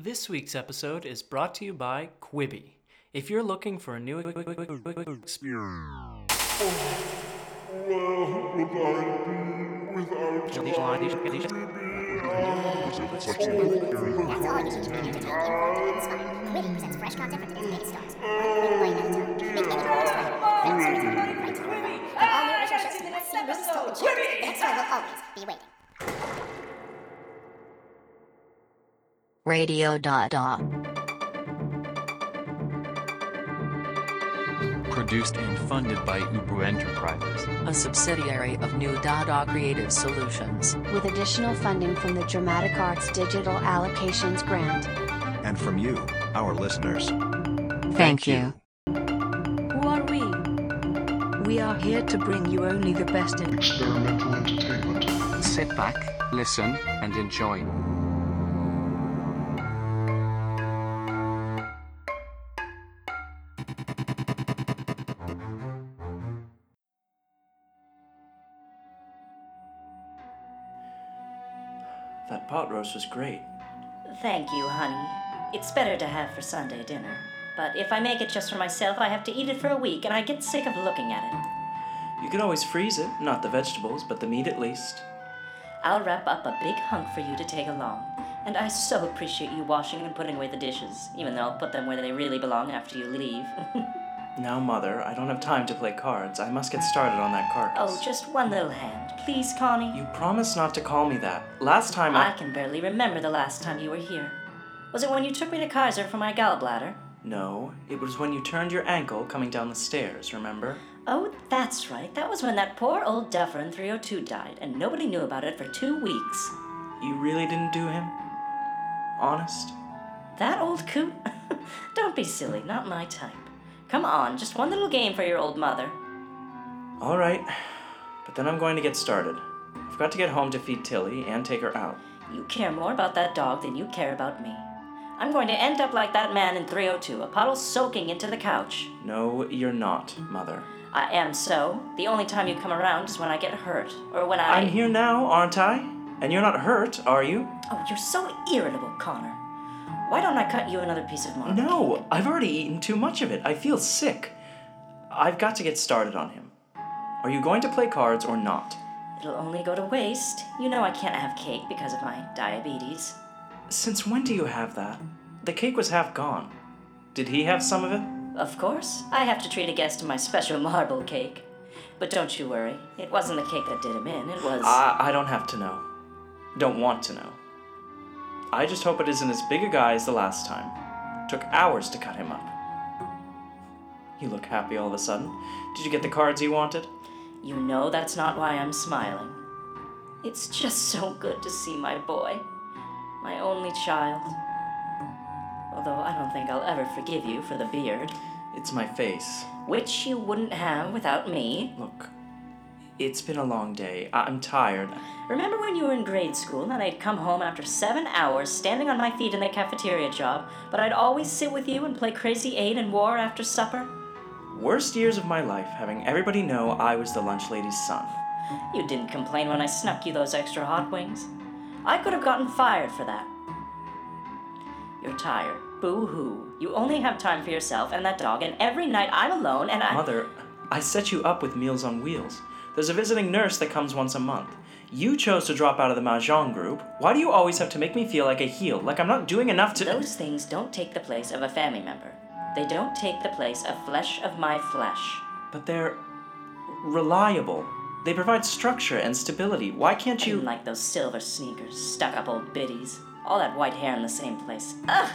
This week's episode is brought to you by Quibi. If you're looking for a new experience, That's all you need to entertain your day. It's fun. Quibi presents fresh content for today's biggest stars. One quick line at a time. Make any progress right. Film series and movie rights are right. And all new original shows. See Mrs. Total Channel. The next star will always be waiting. Radio Dada. Produced and funded by Ubu Enterprises. A subsidiary of New Dada Creative Solutions. with additional funding from the Dramatic Arts Digital Allocations Grant. and from you, our listeners. Thank you. Who are we? We are here to bring you only the best in experimental entertainment. Sit back, listen, and enjoy. That roast was great. Thank you, honey. It's better to have for Sunday dinner. But if I make it just for myself, I have to eat it for a week, and I get sick of looking at it. You could always freeze it, not the vegetables, but the meat at least. I'll wrap up a big hunk for you to take along. And I so appreciate you washing and putting away the dishes, even though I'll put them where they really belong after you leave. Now, Mother, I don't have time to play cards. I must get started on that carcass. oh, just one little hand. Please, Connie. You promised not to call me that. Last time I I. can barely remember the last time you were here. Was it when you took me to Kaiser for my gallbladder? No, it was when you turned your ankle coming down the stairs, remember? Oh, that's right. That was when that poor old duffer in 302 died, and nobody knew about it for two weeks. You really didn't do him? Honest? That old coot? Don't be silly, not my type. Come on, just one little game for your old mother. Alright, but then I'm going to get started. I've got to get home to feed Tilly and take her out. You care more about that dog than you care about me. I'm going to end up like that man in 302, a puddle soaking into the couch. No, you're not, Mother. I am so. The only time you come around is when I get hurt, or when I. I'm here now, aren't I? And you're not hurt, are you? Oh, you're so irritable, Connor. Why don't I cut you another piece of marble? No, I've already eaten too much of it. I feel sick. I've got to get started on him. Are you going to play cards or not? It'll only go to waste. You know I can't have cake because of my diabetes. Since when do you have that? The cake was half gone. Did he have some of it? Of course, I have to treat a guest to my special marble cake. But don't you worry, it wasn't the cake that did him in, it was. I, I don't have to know. Don't want to know. I just hope it isn't as big a guy as the last time. Took hours to cut him up. You look happy all of a sudden. Did you get the cards you wanted? You know that's not why I'm smiling. It's just so good to see my boy. My only child. Although I don't think I'll ever forgive you for the beard, It's my face. which you wouldn't have without me. Look, it's been a long day. I- I'm tired. Remember when you were in grade school and I'd come home after seven hours standing on my feet in the cafeteria job, but I'd always sit with you and play Crazy Eight and War after supper? Worst years of my life having everybody know I was the lunch lady's son. You didn't complain when I snuck you those extra hot wings. I could have gotten fired for that. You're tired. Boo hoo. You only have time for yourself and that dog, and every night I'm alone and I. Mother, I set you up with Meals on Wheels. There's a visiting nurse that comes once a month. You chose to drop out of the Mahjong group. Why do you always have to make me feel like a heel? Like I'm not doing enough to. Those things don't take the place of a family member. They don't take the place of flesh of my flesh. But they're reliable. They provide structure and stability. Why can't you. like those silver sneakers, stuck up old biddies. All that white hair in the same place. Ugh!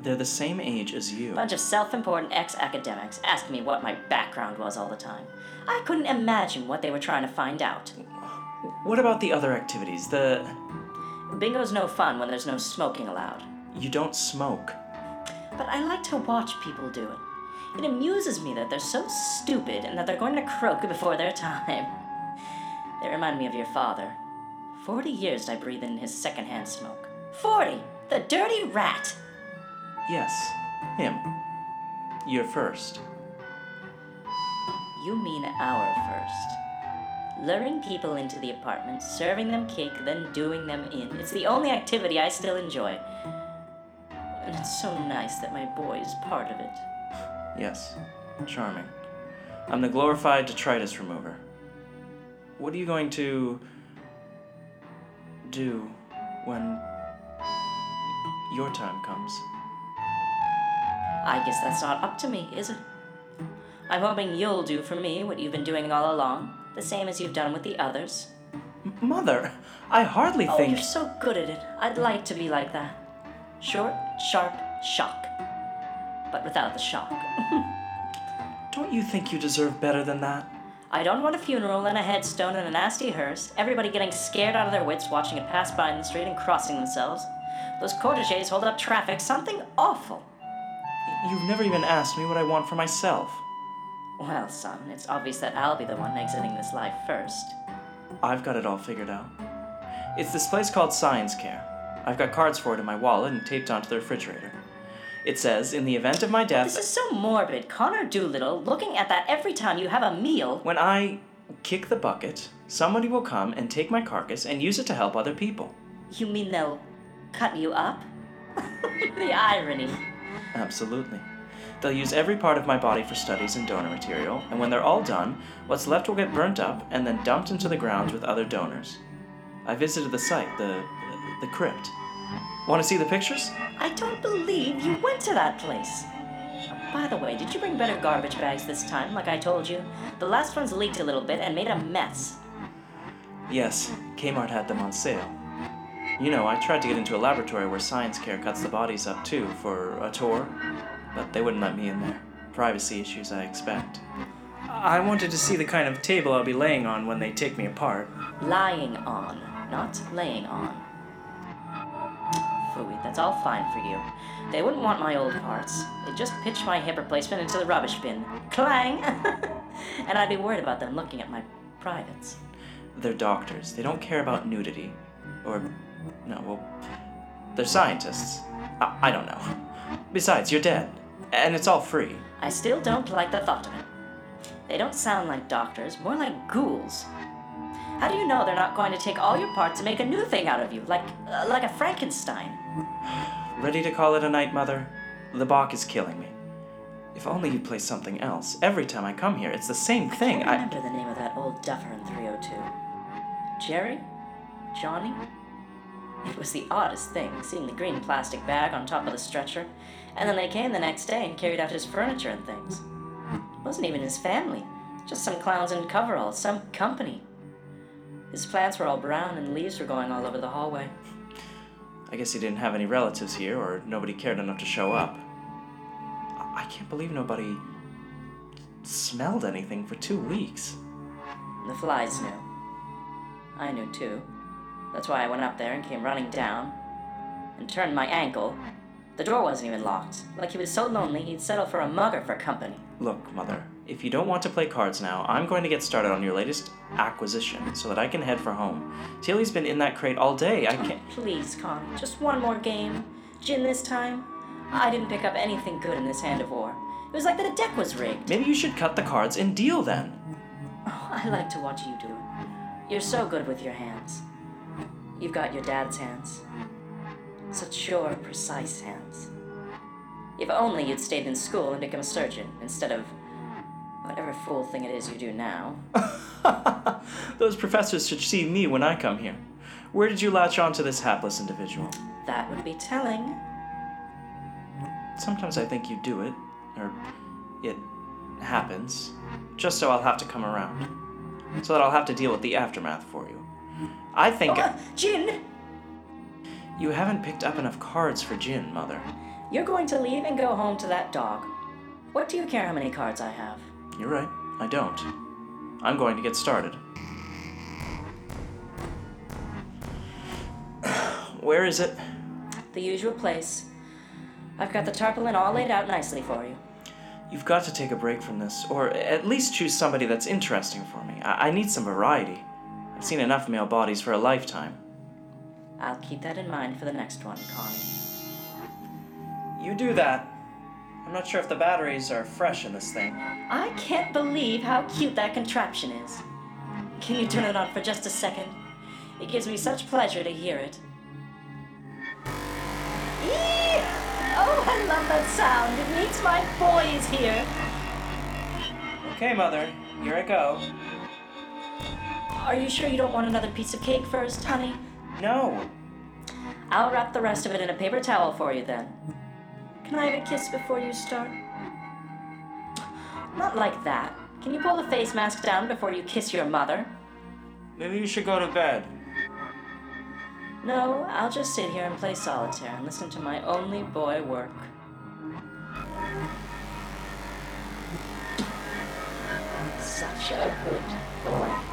They're the same age as you. A bunch of self important ex academics asking me what my background was all the time. I couldn't imagine what they were trying to find out. What about the other activities? The. Bingo's no fun when there's no smoking allowed. You don't smoke. But I like to watch people do it. It amuses me that they're so stupid and that they're going to croak before their time. They remind me of your father. Forty years I breathed in his secondhand smoke. Forty! The dirty rat! Yes, him. You're first. You mean our first. Luring people into the apartment, serving them cake, then doing them in. It's the only activity I still enjoy. And it's so nice that my boy is part of it. Yes, charming. I'm the glorified detritus remover. What are you going to do when your time comes? I guess that's not up to me, is it? I'm hoping you'll do for me what you've been doing all along, the same as you've done with the others. Mother, I hardly Oh, think. Oh, you're so good at it. I'd like to be like that. Short, sharp, shock. But without the shock. Don't you think you deserve better than that? I don't want a funeral and a headstone and a nasty hearse, everybody getting scared out of their wits watching it pass by in the street and crossing themselves. Those cortèges hold up traffic, something awful. You've never even asked me what I want for myself. Well, son, it's obvious that I'll be the one exiting this life first. I've got it all figured out. It's this place called Science Care. I've got cards for it in my wallet and taped onto the refrigerator. It says, in the event of my death, This is so morbid. Connor Doolittle, looking at that every time you have a meal. when I kick the bucket, somebody will come and take my carcass and use it to help other people. You mean they'll cut you up? the irony. Absolutely. They'll use every part of my body for studies and donor material, and when they're all done, what's left will get burnt up and then dumped into the ground with other donors. I visited the site, the the crypt. Want to see the pictures? I don't believe you went to that place. By the way, did you bring better garbage bags this time, like I told you? The last ones leaked a little bit and made a mess. Yes, Kmart had them on sale. You know, I tried to get into a laboratory where Science Care cuts the bodies up too for a tour, but they wouldn't let me in there. Privacy issues, I expect. I wanted to see the kind of table I'll be laying on when they take me apart. Lying on, not laying on. Phooey, that's all fine for you. They wouldn't want my old parts. They'd just pitch my hip replacement into the rubbish bin. Clang! and I'd be worried about them looking at my privates. They're doctors. They don't care about nudity. Or, no, well, they're scientists. I, I don't know. Besides, you're dead. And it's all free. I still don't like the thought of it. They don't sound like doctors, more like ghouls. How do you know they're not going to take all your parts and make a new thing out of you, like uh, like a Frankenstein? Ready to call it a night, Mother? The Bach is killing me. If only you'd play something else. Every time I come here, it's the same thing. I I. remember the name of that old duffer in 302. Jerry? Johnny? It was the oddest thing, seeing the green plastic bag on top of the stretcher, and then they came the next day and carried out his furniture and things. It wasn't even his family, just some clowns in coveralls, some company. His plants were all brown and leaves were going all over the hallway. I guess he didn't have any relatives here, or nobody cared enough to show up. I can't believe nobody smelled anything for two weeks. The flies knew. I knew too. That's why I went up there and came running down and turned my ankle. The door wasn't even locked. Like he was so lonely, he'd settle for a mugger for company. Look, Mother, if you don't want to play cards now, I'm going to get started on your latest acquisition so that I can head for home. Tilly's been in that crate all day. I oh, can't. Please, Connie, just one more game. Gin this time. I didn't pick up anything good in this hand of war. It was like the deck was rigged. Maybe you should cut the cards and deal then. Oh, I like to watch you do it. You're so good with your hands. You've got your dad's hands. Such sure, precise hands. If only you'd stayed in school and become a surgeon instead of whatever fool thing it is you do now. Those professors should see me when I come here. Where did you latch on to this hapless individual? That would be telling. Sometimes I think you do it, or it happens, just so I'll have to come around. So that I'll have to deal with the aftermath for you. I think Oh, Gin! you haven't picked up enough cards for Gin, Mother. You're going to leave and go home to that dog. What do you care how many cards I have? You're right, I don't. I'm going to get started. Where is it? The usual place. I've got the tarpaulin all laid out nicely for you. You've got to take a break from this, or at least choose somebody that's interesting for me. I, I need some variety. I've seen enough male bodies for a lifetime. I'll keep that in mind for the next one, Connie. You do that. I'm not sure if the batteries are fresh in this thing. I can't believe how cute that contraption is. Can you turn it on for just a second? It gives me such pleasure to hear it. Eee! Oh, I love that sound. It means my boy is here. Okay, Mother, here I go. Are you sure you don't want another piece of cake first, honey? No. I'll wrap the rest of it in a paper towel for you then. Can I have a kiss before you start? Not like that. Can you pull the face mask down before you kiss your mother? Maybe you should go to bed. No, I'll just sit here and play solitaire and listen to my only boy work. Such a good boy.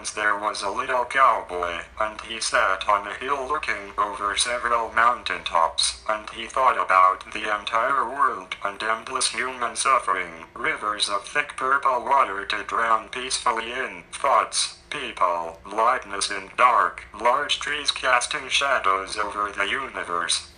Once there was a little cowboy, and he sat on a hill looking over several mountain tops, and he thought about the entire world and endless human suffering, rivers of thick purple water to drown peacefully in, thoughts, people, lightness in dark, large trees casting shadows over the universe.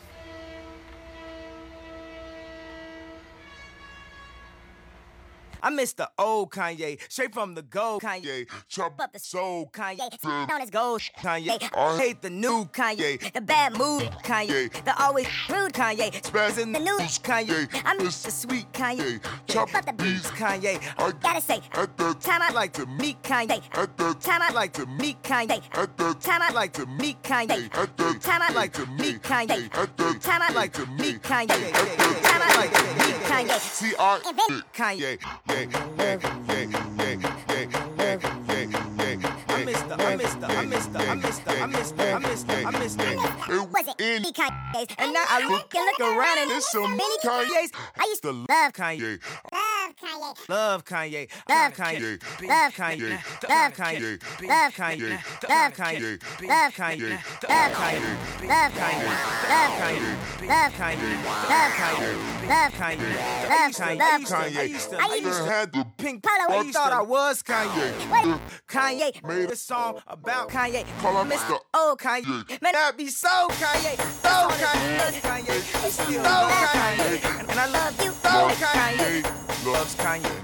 I miss the old Kanye, straight from the gold Kanye. Chop up the soul Kanye, known as Gold Kanye. I hate the new Kanye, the bad mood Kanye, the always rude Kanye, spazzing the news Kanye. I miss the sweet Kanye, chop up the beats Kanye. I gotta say, at the time I like to meet Kanye, at the time I like to meet Kanye, at the time I like to meet Kanye, at the time I like to meet Kanye, at the time I like to meet Kanye, at the time I like to meet Kanye. See, I Kanye. And now I look and look around and there's so many Kanye's. I used to love Kanye. Love Kanye. Love Kanye. Love Kanye. Love Kanye. Love Kanye. Love Kanye. Love Kanye. Love Kanye. Love Kanye. Love Kanye. Love Kanye. Love Kanye. Love Kanye. Love Kanye. Love Kanye. I used to, I I used used to to have the pink Polo. I thought I was Kanye. Kanye made a song about Kanye. Call him Mr. Old Kanye. Man, that be so Kanye. So Kanye. Kanye. So Kanye. And I love you. So Kanye. Loves Kanye.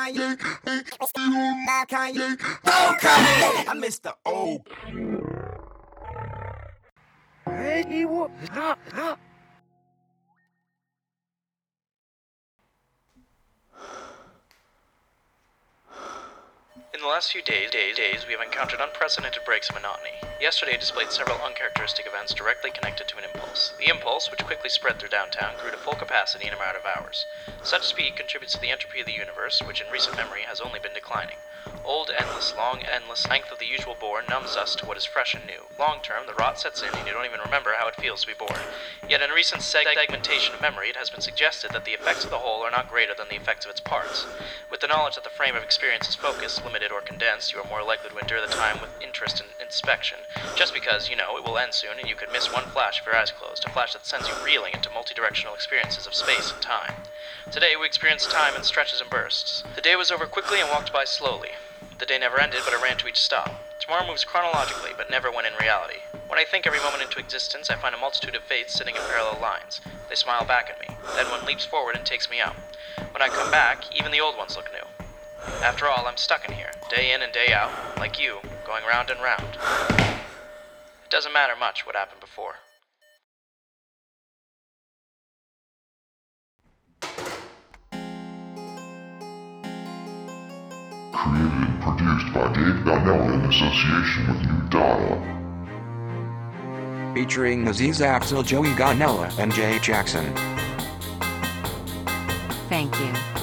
Kanye. Kanye. Oh, Kanye. I miss the old. Hey, he was. In the last few days, days, days, we have encountered unprecedented breaks of monotony. Yesterday displayed several uncharacteristic events directly connected to an impulse. The impulse, which quickly spread through downtown, grew to full capacity in a matter of hours. Such speed contributes to the entropy of the universe, which in recent memory has only been declining. Old, endless, long, endless length of the usual bore numbs us to what is fresh and new. Long term, the rot sets in and you don't even remember how it feels to be bored. Yet in recent seg- segmentation of memory, it has been suggested that the effects of the whole are not greater than the effects of its parts. With the knowledge that the frame of experience is focused, limited, or condensed, you are more likely to endure the time with interest and inspection. Just because, you know, it will end soon and you could miss one flash if your eyes closed, a flash that sends you reeling into multidirectional experiences of space and time. Today, we experienced time in stretches and bursts. The day was over quickly and walked by slowly. The day never ended, but it ran to each stop. Tomorrow moves chronologically, but never when in reality. When I think every moment into existence, I find a multitude of fates sitting in parallel lines. They smile back at me. Then one leaps forward and takes me out. When I come back, even the old ones look new. After all, I'm stuck in here, day in and day out, like you, going round and round. It doesn't matter much what happened before. Produced by Dave Garnella in association with New Dada. Featuring Aziz Axel, Joey Garnella, and Jay Jackson. Thank you.